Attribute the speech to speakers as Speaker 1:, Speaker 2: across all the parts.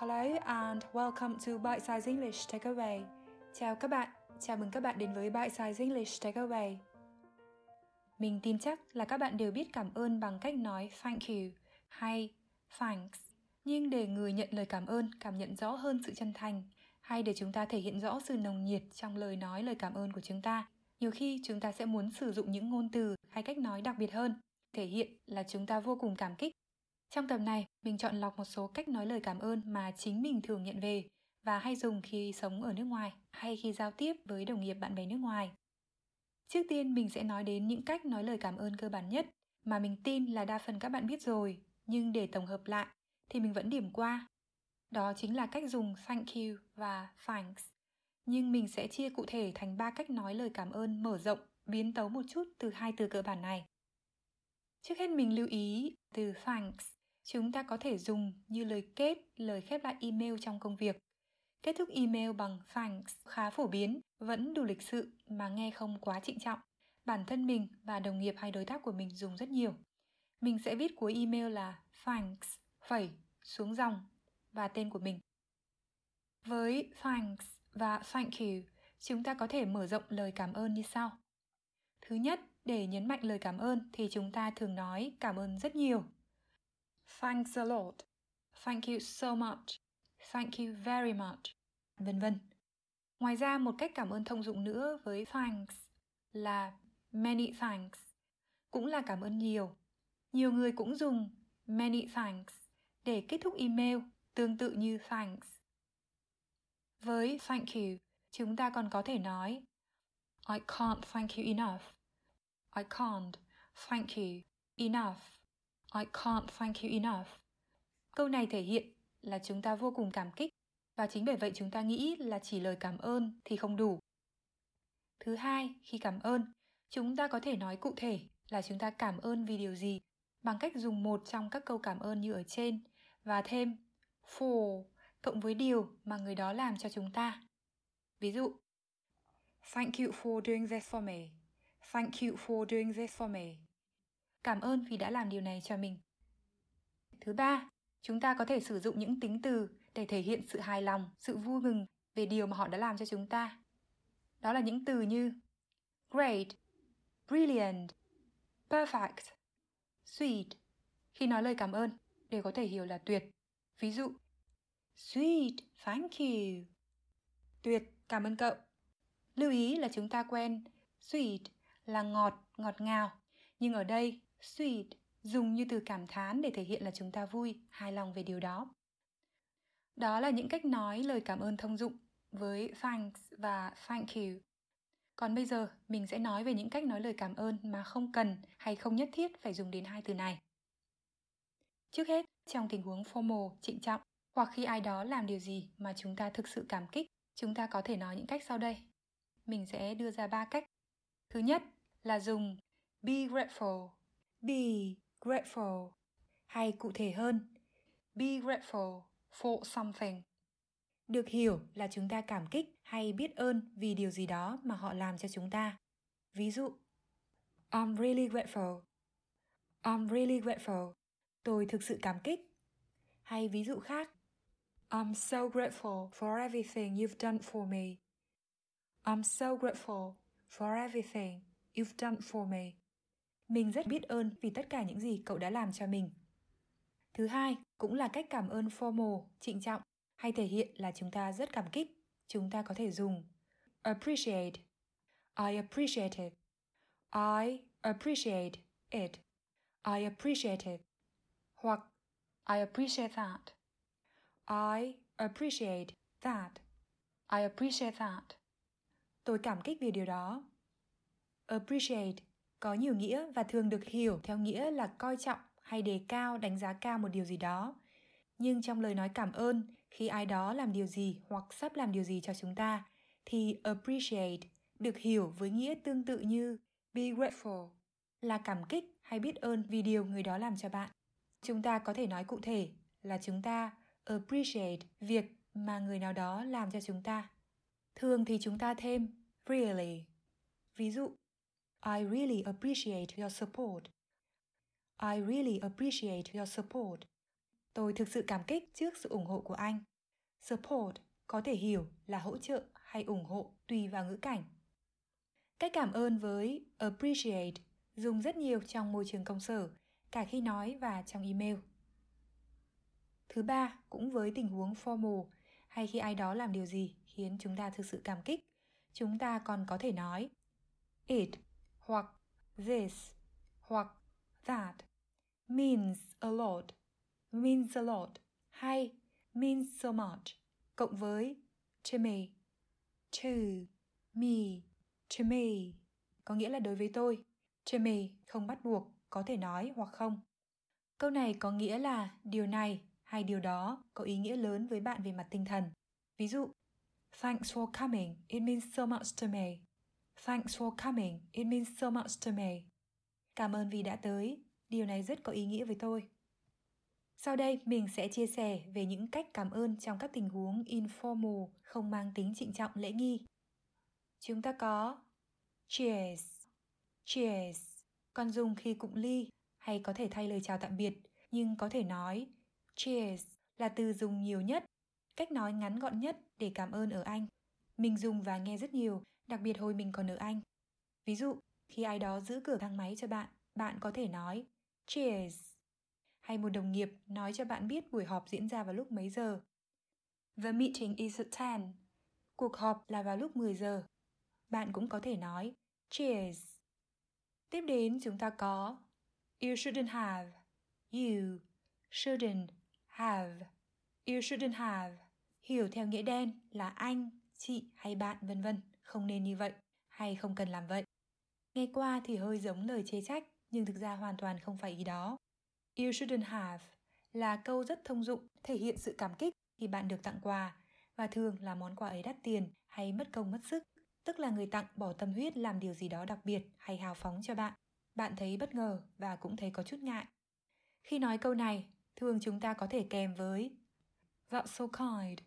Speaker 1: Hello and welcome to Bite Size English Takeaway. Chào các bạn, chào mừng các bạn đến với Bite Size English Takeaway. Mình tin chắc là các bạn đều biết cảm ơn bằng cách nói thank you hay thanks. Nhưng để người nhận lời cảm ơn cảm nhận rõ hơn sự chân thành hay để chúng ta thể hiện rõ sự nồng nhiệt trong lời nói lời cảm ơn của chúng ta, nhiều khi chúng ta sẽ muốn sử dụng những ngôn từ hay cách nói đặc biệt hơn, thể hiện là chúng ta vô cùng cảm kích trong tập này, mình chọn lọc một số cách nói lời cảm ơn mà chính mình thường nhận về và hay dùng khi sống ở nước ngoài hay khi giao tiếp với đồng nghiệp bạn bè nước ngoài. Trước tiên mình sẽ nói đến những cách nói lời cảm ơn cơ bản nhất mà mình tin là đa phần các bạn biết rồi, nhưng để tổng hợp lại thì mình vẫn điểm qua. Đó chính là cách dùng thank you và thanks. Nhưng mình sẽ chia cụ thể thành ba cách nói lời cảm ơn mở rộng, biến tấu một chút từ hai từ cơ bản này. Trước hết mình lưu ý từ thanks chúng ta có thể dùng như lời kết, lời khép lại email trong công việc. Kết thúc email bằng thanks khá phổ biến, vẫn đủ lịch sự mà nghe không quá trịnh trọng. Bản thân mình và đồng nghiệp hay đối tác của mình dùng rất nhiều. Mình sẽ viết cuối email là thanks, phẩy, xuống dòng và tên của mình. Với thanks và thank you, chúng ta có thể mở rộng lời cảm ơn như sau. Thứ nhất, để nhấn mạnh lời cảm ơn thì chúng ta thường nói cảm ơn rất nhiều thanks a lot, thank you so much, thank you very much, vân vân. Ngoài ra một cách cảm ơn thông dụng nữa với thanks là many thanks, cũng là cảm ơn nhiều. Nhiều người cũng dùng many thanks để kết thúc email tương tự như thanks. Với thank you, chúng ta còn có thể nói I can't thank you enough. I can't thank you enough. I can't thank you enough. Câu này thể hiện là chúng ta vô cùng cảm kích và chính bởi vậy chúng ta nghĩ là chỉ lời cảm ơn thì không đủ. Thứ hai, khi cảm ơn, chúng ta có thể nói cụ thể là chúng ta cảm ơn vì điều gì bằng cách dùng một trong các câu cảm ơn như ở trên và thêm for cộng với điều mà người đó làm cho chúng ta. Ví dụ, Thank you for doing this for me. Thank you for doing this for me. Cảm ơn vì đã làm điều này cho mình. Thứ ba, chúng ta có thể sử dụng những tính từ để thể hiện sự hài lòng, sự vui mừng về điều mà họ đã làm cho chúng ta. Đó là những từ như great, brilliant, perfect, sweet. Khi nói lời cảm ơn, đều có thể hiểu là tuyệt. Ví dụ, sweet, thank you. Tuyệt, cảm ơn cậu. Lưu ý là chúng ta quen sweet là ngọt, ngọt ngào. Nhưng ở đây, sweet dùng như từ cảm thán để thể hiện là chúng ta vui, hài lòng về điều đó. Đó là những cách nói lời cảm ơn thông dụng với thanks và thank you. Còn bây giờ, mình sẽ nói về những cách nói lời cảm ơn mà không cần hay không nhất thiết phải dùng đến hai từ này. Trước hết, trong tình huống formal, trịnh trọng, hoặc khi ai đó làm điều gì mà chúng ta thực sự cảm kích, chúng ta có thể nói những cách sau đây. Mình sẽ đưa ra ba cách. Thứ nhất là dùng be grateful be grateful. Hay cụ thể hơn, be grateful for something. Được hiểu là chúng ta cảm kích hay biết ơn vì điều gì đó mà họ làm cho chúng ta. Ví dụ, i'm really grateful. I'm really grateful. Tôi thực sự cảm kích. Hay ví dụ khác, i'm so grateful for everything you've done for me. I'm so grateful for everything you've done for me mình rất biết ơn vì tất cả những gì cậu đã làm cho mình. Thứ hai, cũng là cách cảm ơn formal, trịnh trọng, hay thể hiện là chúng ta rất cảm kích. Chúng ta có thể dùng appreciate. I appreciate it. I appreciate it. I appreciate it. Hoặc I appreciate that. I appreciate that. I appreciate that. Tôi cảm kích vì điều đó. Appreciate có nhiều nghĩa và thường được hiểu theo nghĩa là coi trọng hay đề cao, đánh giá cao một điều gì đó. Nhưng trong lời nói cảm ơn, khi ai đó làm điều gì hoặc sắp làm điều gì cho chúng ta, thì appreciate, được hiểu với nghĩa tương tự như be grateful, là cảm kích hay biết ơn vì điều người đó làm cho bạn. Chúng ta có thể nói cụ thể là chúng ta appreciate việc mà người nào đó làm cho chúng ta. Thường thì chúng ta thêm, really. Ví dụ I really appreciate your support. I really appreciate your support. Tôi thực sự cảm kích trước sự ủng hộ của anh. Support có thể hiểu là hỗ trợ hay ủng hộ tùy vào ngữ cảnh. Cách cảm ơn với appreciate dùng rất nhiều trong môi trường công sở, cả khi nói và trong email. Thứ ba, cũng với tình huống formal hay khi ai đó làm điều gì khiến chúng ta thực sự cảm kích, chúng ta còn có thể nói it hoặc this hoặc that means a lot, means a lot hay means so much cộng với to me, to me, to me có nghĩa là đối với tôi. To me không bắt buộc, có thể nói hoặc không. Câu này có nghĩa là điều này hay điều đó có ý nghĩa lớn với bạn về mặt tinh thần. Ví dụ, Thanks for coming, it means so much to me. Thanks for coming, it means so much to me. Cảm ơn vì đã tới, điều này rất có ý nghĩa với tôi. Sau đây mình sẽ chia sẻ về những cách cảm ơn trong các tình huống informal không mang tính trịnh trọng lễ nghi. Chúng ta có cheers, cheers, còn dùng khi cụng ly hay có thể thay lời chào tạm biệt, nhưng có thể nói cheers là từ dùng nhiều nhất, cách nói ngắn gọn nhất để cảm ơn ở Anh. Mình dùng và nghe rất nhiều, đặc biệt hồi mình còn ở Anh. Ví dụ, khi ai đó giữ cửa thang máy cho bạn, bạn có thể nói cheers hay một đồng nghiệp nói cho bạn biết buổi họp diễn ra vào lúc mấy giờ. The meeting is at 10. Cuộc họp là vào lúc 10 giờ. Bạn cũng có thể nói cheers. Tiếp đến chúng ta có You shouldn't have. You shouldn't have. You shouldn't have. Hiểu theo nghĩa đen là anh, chị hay bạn vân vân, không nên như vậy hay không cần làm vậy. Nghe qua thì hơi giống lời chê trách, nhưng thực ra hoàn toàn không phải ý đó. You shouldn't have là câu rất thông dụng, thể hiện sự cảm kích khi bạn được tặng quà và thường là món quà ấy đắt tiền hay mất công mất sức, tức là người tặng bỏ tâm huyết làm điều gì đó đặc biệt hay hào phóng cho bạn. Bạn thấy bất ngờ và cũng thấy có chút ngại. Khi nói câu này, thường chúng ta có thể kèm với That's so kind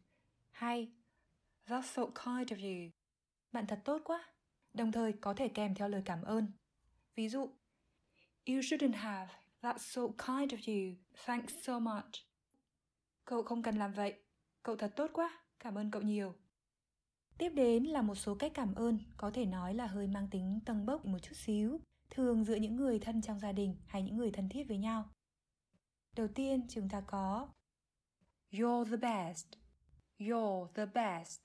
Speaker 1: hay That's so kind of you. Bạn thật tốt quá. Đồng thời có thể kèm theo lời cảm ơn. Ví dụ, You shouldn't have That's so kind of you. Thanks so much. Cậu không cần làm vậy. Cậu thật tốt quá. Cảm ơn cậu nhiều. Tiếp đến là một số cách cảm ơn có thể nói là hơi mang tính tầng bốc một chút xíu, thường giữa những người thân trong gia đình hay những người thân thiết với nhau. Đầu tiên chúng ta có You're the best. You're the best.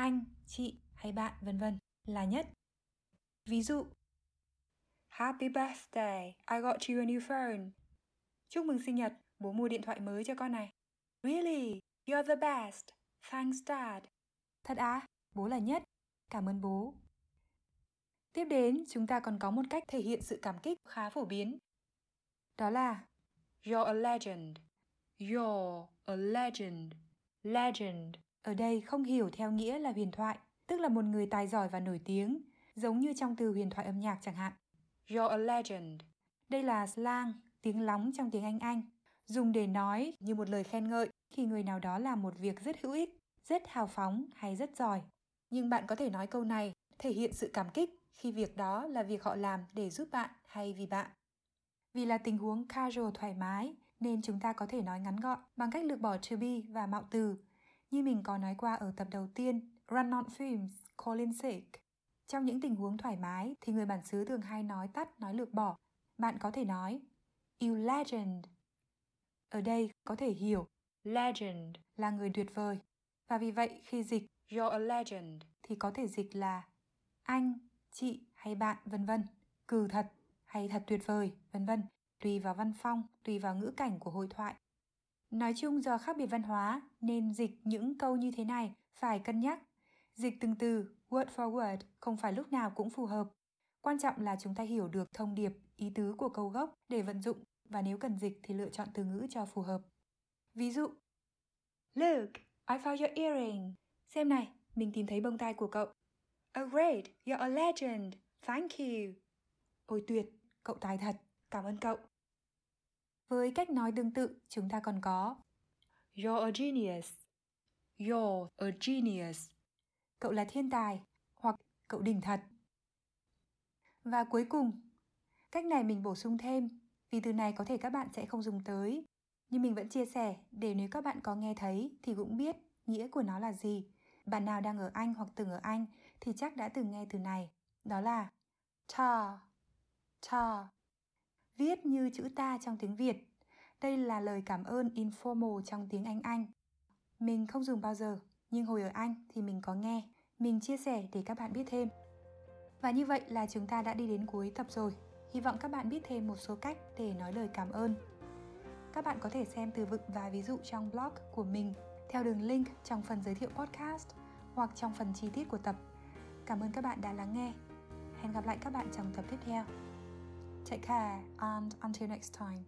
Speaker 1: Anh, chị hay bạn vân vân là nhất. Ví dụ, Happy birthday, I got you a new phone. Chúc mừng sinh nhật, bố mua điện thoại mới cho con này. Really? You're the best. Thanks, Dad. Thật à? Bố là nhất. Cảm ơn bố. Tiếp đến, chúng ta còn có một cách thể hiện sự cảm kích khá phổ biến. Đó là You're a legend. You're a legend. Legend ở đây không hiểu theo nghĩa là huyền thoại, tức là một người tài giỏi và nổi tiếng, giống như trong từ huyền thoại âm nhạc chẳng hạn. You're a legend. Đây là slang, tiếng lóng trong tiếng Anh Anh, dùng để nói như một lời khen ngợi khi người nào đó làm một việc rất hữu ích, rất hào phóng hay rất giỏi. Nhưng bạn có thể nói câu này thể hiện sự cảm kích khi việc đó là việc họ làm để giúp bạn hay vì bạn. Vì là tình huống casual thoải mái nên chúng ta có thể nói ngắn gọn bằng cách lược bỏ to be và mạo từ. Như mình có nói qua ở tập đầu tiên, Run on Films, Colin Sick. Trong những tình huống thoải mái thì người bản xứ thường hay nói tắt, nói lược bỏ. Bạn có thể nói You legend. Ở đây có thể hiểu legend là người tuyệt vời. Và vì vậy khi dịch You're a legend thì có thể dịch là anh, chị hay bạn vân vân, cừ thật hay thật tuyệt vời, vân vân, tùy vào văn phong, tùy vào ngữ cảnh của hội thoại. Nói chung do khác biệt văn hóa nên dịch những câu như thế này phải cân nhắc. Dịch từng từ word for word không phải lúc nào cũng phù hợp. Quan trọng là chúng ta hiểu được thông điệp, ý tứ của câu gốc để vận dụng và nếu cần dịch thì lựa chọn từ ngữ cho phù hợp. Ví dụ, Look, I found your earring. Xem này, mình tìm thấy bông tai của cậu. Oh great, you're a legend. Thank you. Ôi tuyệt, cậu tài thật. Cảm ơn cậu. Với cách nói tương tự, chúng ta còn có You're a genius. You're a genius cậu là thiên tài hoặc cậu đỉnh thật. Và cuối cùng, cách này mình bổ sung thêm vì từ này có thể các bạn sẽ không dùng tới. Nhưng mình vẫn chia sẻ để nếu các bạn có nghe thấy thì cũng biết nghĩa của nó là gì. Bạn nào đang ở Anh hoặc từng ở Anh thì chắc đã từng nghe từ này. Đó là ta, ta. Viết như chữ ta trong tiếng Việt. Đây là lời cảm ơn informal trong tiếng Anh Anh. Mình không dùng bao giờ, nhưng hồi ở Anh thì mình có nghe. Mình chia sẻ để các bạn biết thêm. Và như vậy là chúng ta đã đi đến cuối tập rồi. Hy vọng các bạn biết thêm một số cách để nói lời cảm ơn. Các bạn có thể xem từ vựng và ví dụ trong blog của mình theo đường link trong phần giới thiệu podcast hoặc trong phần chi tiết của tập. Cảm ơn các bạn đã lắng nghe. Hẹn gặp lại các bạn trong tập tiếp theo. Take care and until next time.